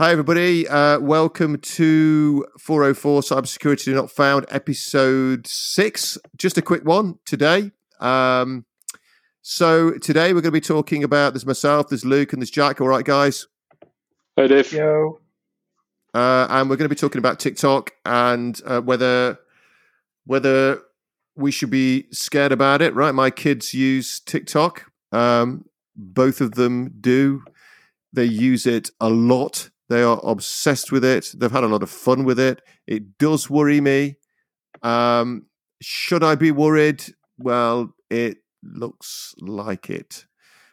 Hi, everybody. Uh, welcome to 404 Cybersecurity Not Found, episode six. Just a quick one today. Um, so, today we're going to be talking about there's myself, there's Luke, and there's Jack. All right, guys? Hi, Dave. Yo. Uh, and we're going to be talking about TikTok and uh, whether whether we should be scared about it. Right, my kids use TikTok. Um, both of them do. They use it a lot. They are obsessed with it. They've had a lot of fun with it. It does worry me. Um, should I be worried? Well, it looks like it.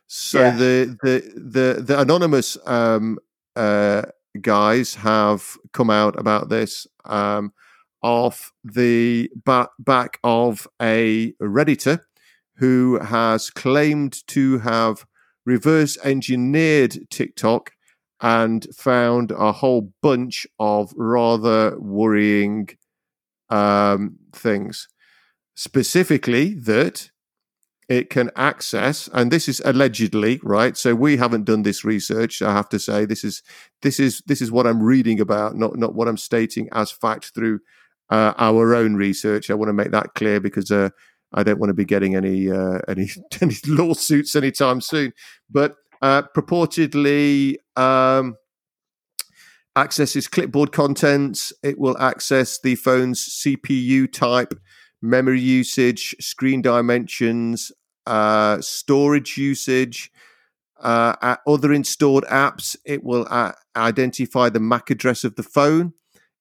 So Yeah. the the the the anonymous um, uh, guys have come out about this um, off the back back of a redditor who has claimed to have reverse engineered TikTok and found a whole bunch of rather worrying um, things. Specifically, that it can access, and this is allegedly right. So we haven't done this research. I have to say this is this is this is what I'm reading about, not not what I'm stating as fact through uh, our own research. I want to make that clear because uh, I don't want to be getting any uh, any any lawsuits anytime soon. But uh, purportedly um, accesses clipboard contents. It will access the phone's CPU type, memory usage, screen dimensions, uh, storage usage. Uh, other installed apps, it will uh, identify the MAC address of the phone.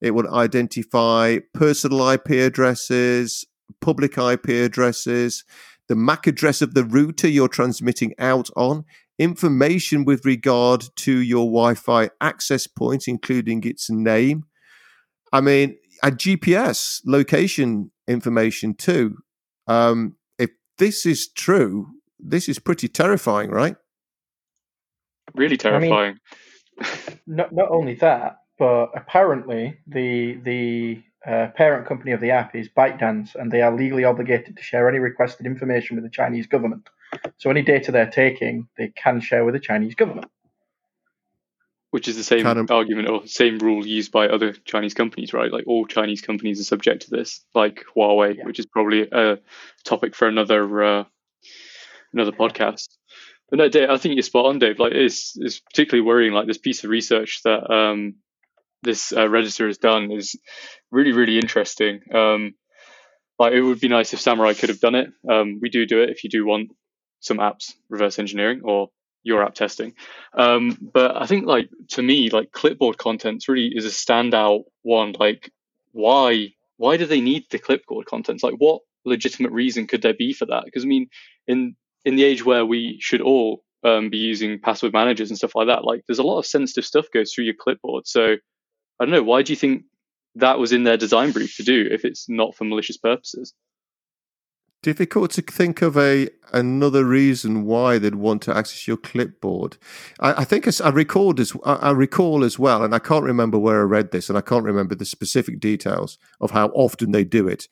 It will identify personal IP addresses, public IP addresses, the MAC address of the router you're transmitting out on, information with regard to your Wi Fi access point, including its name. I mean, a GPS location information too. Um, if this is true, this is pretty terrifying, right? Really terrifying. Not not only that, but apparently the the uh, parent company of the app is ByteDance, and they are legally obligated to share any requested information with the Chinese government. So any data they're taking, they can share with the Chinese government. Which is the same Kind of- argument or same rule used by other Chinese companies, right? Like all Chinese companies are subject to this, like Huawei, Yeah. which is probably a topic for another uh, another podcast. But no, Dave, I think you're spot on, Dave. Like it's it's particularly worrying. Like this piece of research that um, this uh, register has done is really really interesting. Um, like it would be nice if Samurai could have done it. Um, we do do it if you do want some apps reverse engineering or your app testing. Um, but I think like to me, like clipboard contents really is a standout one. Like why why do they need the clipboard contents? Like what legitimate reason could there be for that? Because I mean, in in the age where we should all um, be using password managers and stuff like that, like there's a lot of sensitive stuff goes through your clipboard. So I don't know. Why do you think that was in their design brief to do if it's not for malicious purposes? Difficult to think of a another reason why they'd want to access your clipboard. I, I think as I recalled as I, I recall as well, and I can't remember where I read this, and I can't remember the specific details of how often they do it,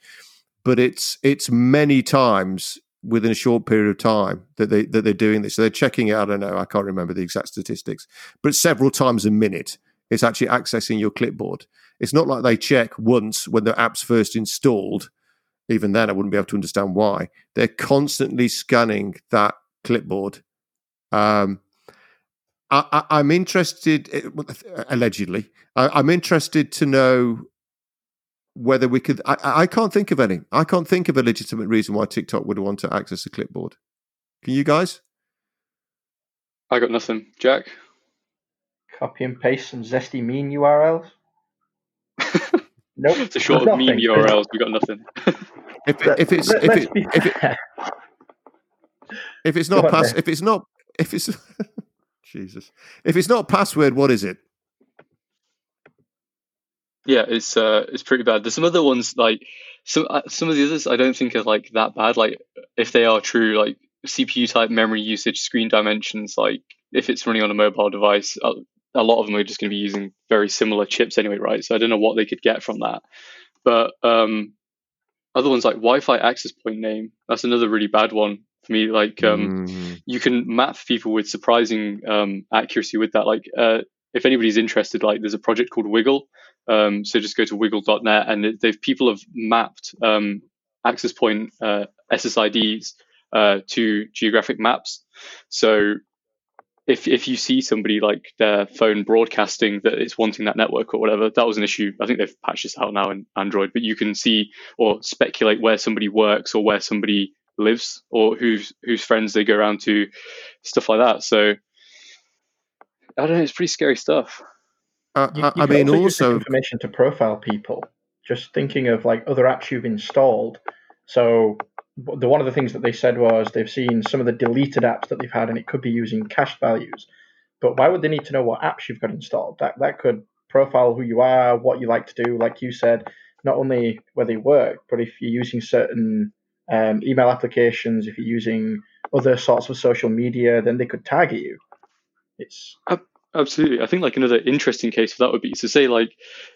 but it's it's many times within a short period of time that they that they're doing this. So they're checking it. I don't know. I can't remember the exact statistics, but several times a minute. It's actually accessing your clipboard. It's not like they check once when the app's first installed even then I wouldn't be able to understand why. They're constantly scanning that clipboard. Um, I, I, I'm interested, eh, allegedly, I, I'm interested to know whether we could. I, I can't think of any. I can't think of a legitimate reason why TikTok would want to access a clipboard. Can you guys? I got nothing, Jack. Copy and paste some zesty meme URLs. Nope. It's a short there's meme nothing. URLs. We got nothing. If, Let- if it's if let's it, if it if it's not pass Dave. if it's not if it's Jesus if it's not password, what is it? Yeah, it's uh, it's pretty bad. There's some other ones like some uh, some of the others I don't think are like that bad. Like if they are true, like CPU type, memory usage, screen dimensions. Like if it's running on a mobile device, a, lot of them are just going to be using very similar chips anyway, right? So I don't know what they could get from that. But um, other ones like Wi-Fi access point name. That's another really bad one for me. Like um, Mm. you can map people with surprising um, accuracy with that. Like uh, if anybody's interested, like there's a project called WiGLE. Um, so just go to wigle.net, and they've people have mapped um, access point uh, SSIDs uh, to geographic maps. So if if you see somebody like their phone broadcasting that it's wanting that network or whatever, that was an issue. I think they've patched this out now in Android, but you can see or speculate where somebody works or where somebody lives or whose whose friends they go around to, stuff like that. So I don't know, it's pretty scary stuff. Uh, you, you I mean, also information to profile people. Just thinking of like other apps you've installed. So the one of the things that they said was they've seen some of the deleted apps that they've had, and it could be using cached values. But why would they need to know what apps you've got installed? That that could profile who you are, what you like to do, like you said, not only where they work, but if you're using certain um, email applications, if you're using other sorts of social media, then they could target you. It's Absolutely, I think like another interesting case of that would be to say like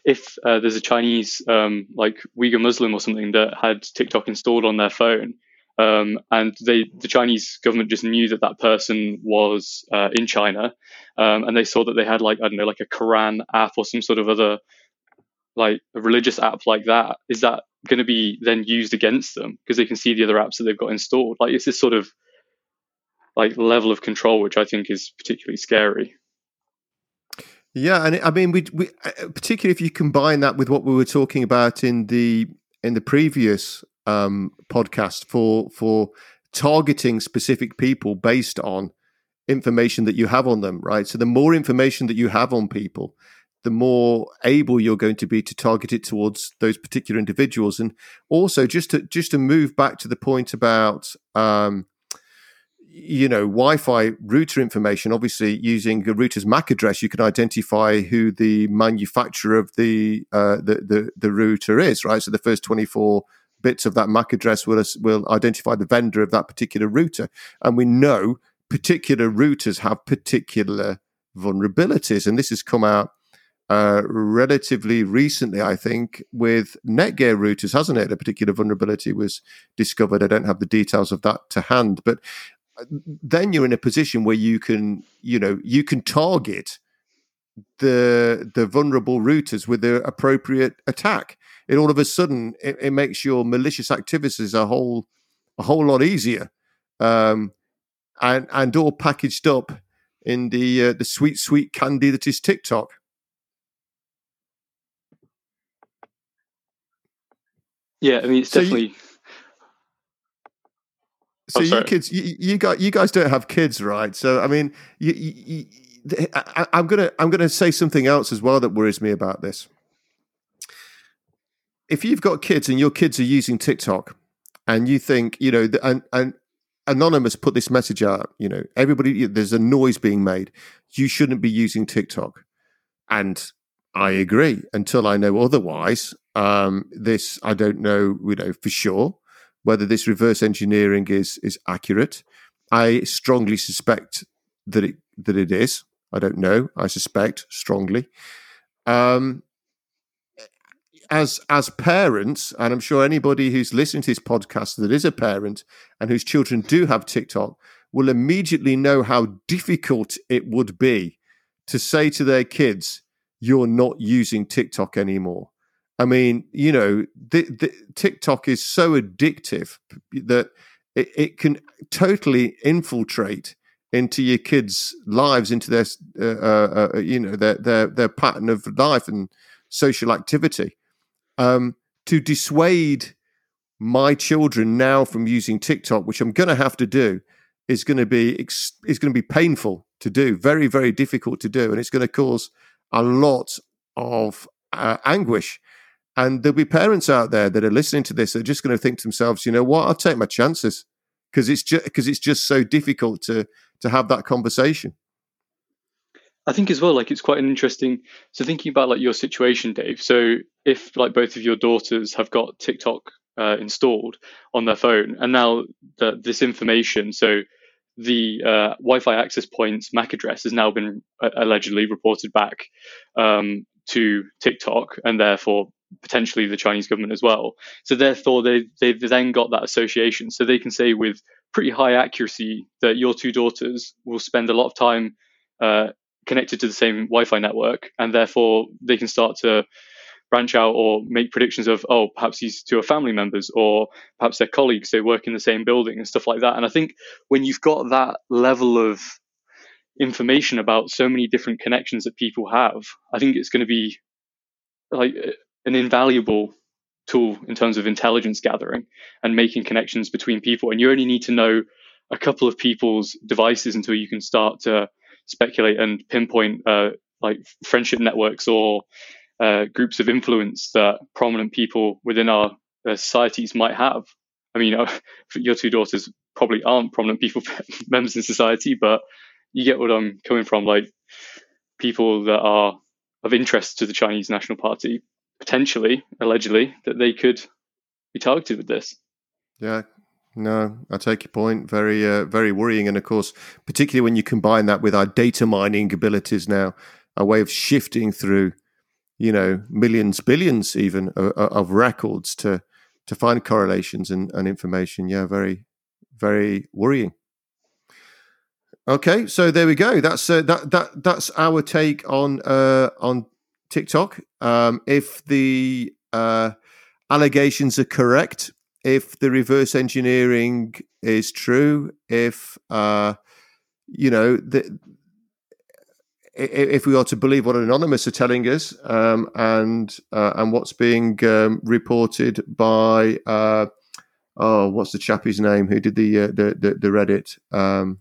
if uh, there's a Chinese um, like Uyghur Muslim or something that had TikTok installed on their phone, um, and they the Chinese government just knew that that person was uh, in China, um, and they saw that they had like I don't know like a Quran app or some sort of other like a religious app like that. Is that going to be then used against them because they can see the other apps that they've got installed? Like it's this sort of like level of control which I think is particularly scary. Yeah, and I mean, we, we uh, particularly if you combine that with what we were talking about in the in the previous um, podcast for for targeting specific people based on information that you have on them, right? So the more information that you have on people, the more able you're going to be to target it towards those particular individuals. And also, just to just to move back to the point about um, you know, Wi-Fi router information. Obviously, using a router's MAC address, you can identify who the manufacturer of the uh, the, the, the router is, right? So the first twenty four bits of that MAC address will will identify the vendor of that particular router, and we know particular routers have particular vulnerabilities, and this has come out uh, relatively recently, I think, with Netgear routers, hasn't it? A particular vulnerability was discovered. I don't have the details of that to hand, but then you're in a position where you can, you know, you can target the the vulnerable routers with the appropriate attack. It all of a sudden it, it makes your malicious activities a whole a whole lot easier, um, and and all packaged up in the uh, the sweet sweet candy that is TikTok. Yeah, I mean it's so definitely. You, so oh, you kids, you, you got you guys don't have kids, right? So I mean, you, you, I, I'm gonna I'm gonna say something else as well that worries me about this. If you've got kids and your kids are using TikTok, and you think you know, and and anonymous put this message out, you know, everybody there's a noise being made. You shouldn't be using TikTok, and I agree until I know otherwise. Um, this I don't know, you know, for sure whether this reverse engineering is is accurate. I strongly suspect that it that it is. I don't know. I suspect strongly. Um, as as parents, and I'm sure anybody who's listening to this podcast that is a parent and whose children do have TikTok will immediately know how difficult it would be to say to their kids, "You're not using TikTok anymore." I mean, you know, the, the, TikTok is so addictive that it, it, can totally infiltrate into your kids' lives, into their, uh, uh, uh, you know, their, their their pattern of life and social activity. Um, to dissuade my children now from using TikTok, which I'm going to have to do, is going to be is going to be painful to do, very very difficult to do, and it's going to cause a lot of uh, anguish and there'll be parents out there that are listening to this. They're just going to think to themselves, you know what? I'll take my chances because it's just because it's just so difficult to to have that conversation. I think as well, like it's quite an interesting. So thinking about like your situation, Dave. So if like both of your daughters have got TikTok uh, installed on their phone, and now the, this information, so the uh, Wi-Fi access points MAC address has now been uh, allegedly reported back um, to TikTok, and therefore potentially the Chinese government as well. So therefore, they they've then got that association, so they can say with pretty high accuracy that your two daughters will spend a lot of time uh, connected to the same Wi-Fi network, and therefore they can start to branch out or make predictions of oh perhaps these two are family members or perhaps they're colleagues. They work in the same building and stuff like that. And i think when you've got that level of information about so many different connections that people have i think it's going to be like an invaluable tool in terms of intelligence gathering and making connections between people and you only need to know a couple of people's devices until you can start to speculate and pinpoint uh, like friendship networks or uh, groups of influence that prominent people within our uh, societies might have. I mean, your two daughters probably aren't prominent people, members in society, but you get what I'm coming from. Like people that are of interest to the Chinese National Party, potentially, allegedly, that they could be targeted with this. Yeah, no, I take your point. Very, uh, very worrying, and of course, particularly when you combine that with our data mining abilities now, a way of shifting through you know millions billions even of, of, records to to find correlations and, and information. Yeah very very worrying. Okay so there we go. That's uh, that that that's our take on uh on tiktok um if the uh allegations are correct if the reverse engineering is true if uh you know the if we are to believe what Anonymous are telling us, um, and uh, and what's being um, reported by uh, oh, what's the chappie's name who did the uh, the, the, the Reddit um,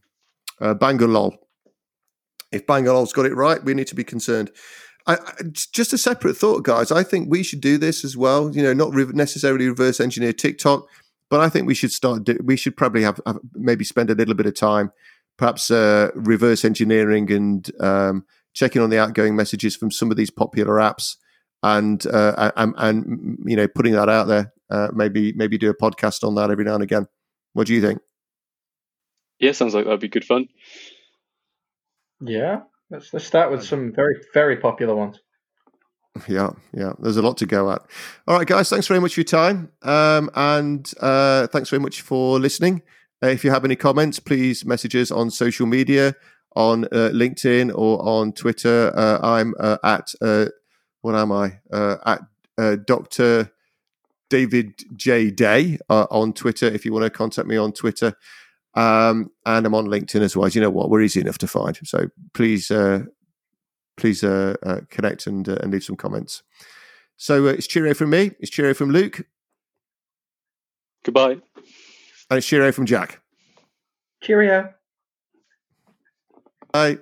uh, Bangorlol. If Bangorlol's got it right, we need to be concerned. I, I, just a separate thought, guys. I think we should do this as well. You know, not re- necessarily reverse engineer TikTok, but I think we should start. Do, we should probably have, have maybe spend a little bit of time perhaps uh, reverse engineering and um, checking on the outgoing messages from some of these popular apps and uh, and, and, you know putting that out there. Uh, maybe maybe do a podcast on that every now and again. What do you think? Yeah, sounds like that'd be good fun. Yeah, let's let's start with some very very popular ones. Yeah, yeah. There's a lot to go at. All right, guys. Thanks very much for your time, um, and uh, thanks very much for listening. Uh, if you have any comments, please message us on social media, on uh, LinkedIn or on Twitter. Uh, I'm uh, at, uh, what am I? Uh, at Dr. David J. Day on Twitter if you want to contact me on Twitter. Um, and I'm on LinkedIn as well. As you know what? We're easy enough to find. So please, uh, please uh, uh, connect and, and leave some comments. So it's cheerio from me. It's cheerio from Luke. Goodbye. And it's cheerio from Jack. Cheerio. Bye.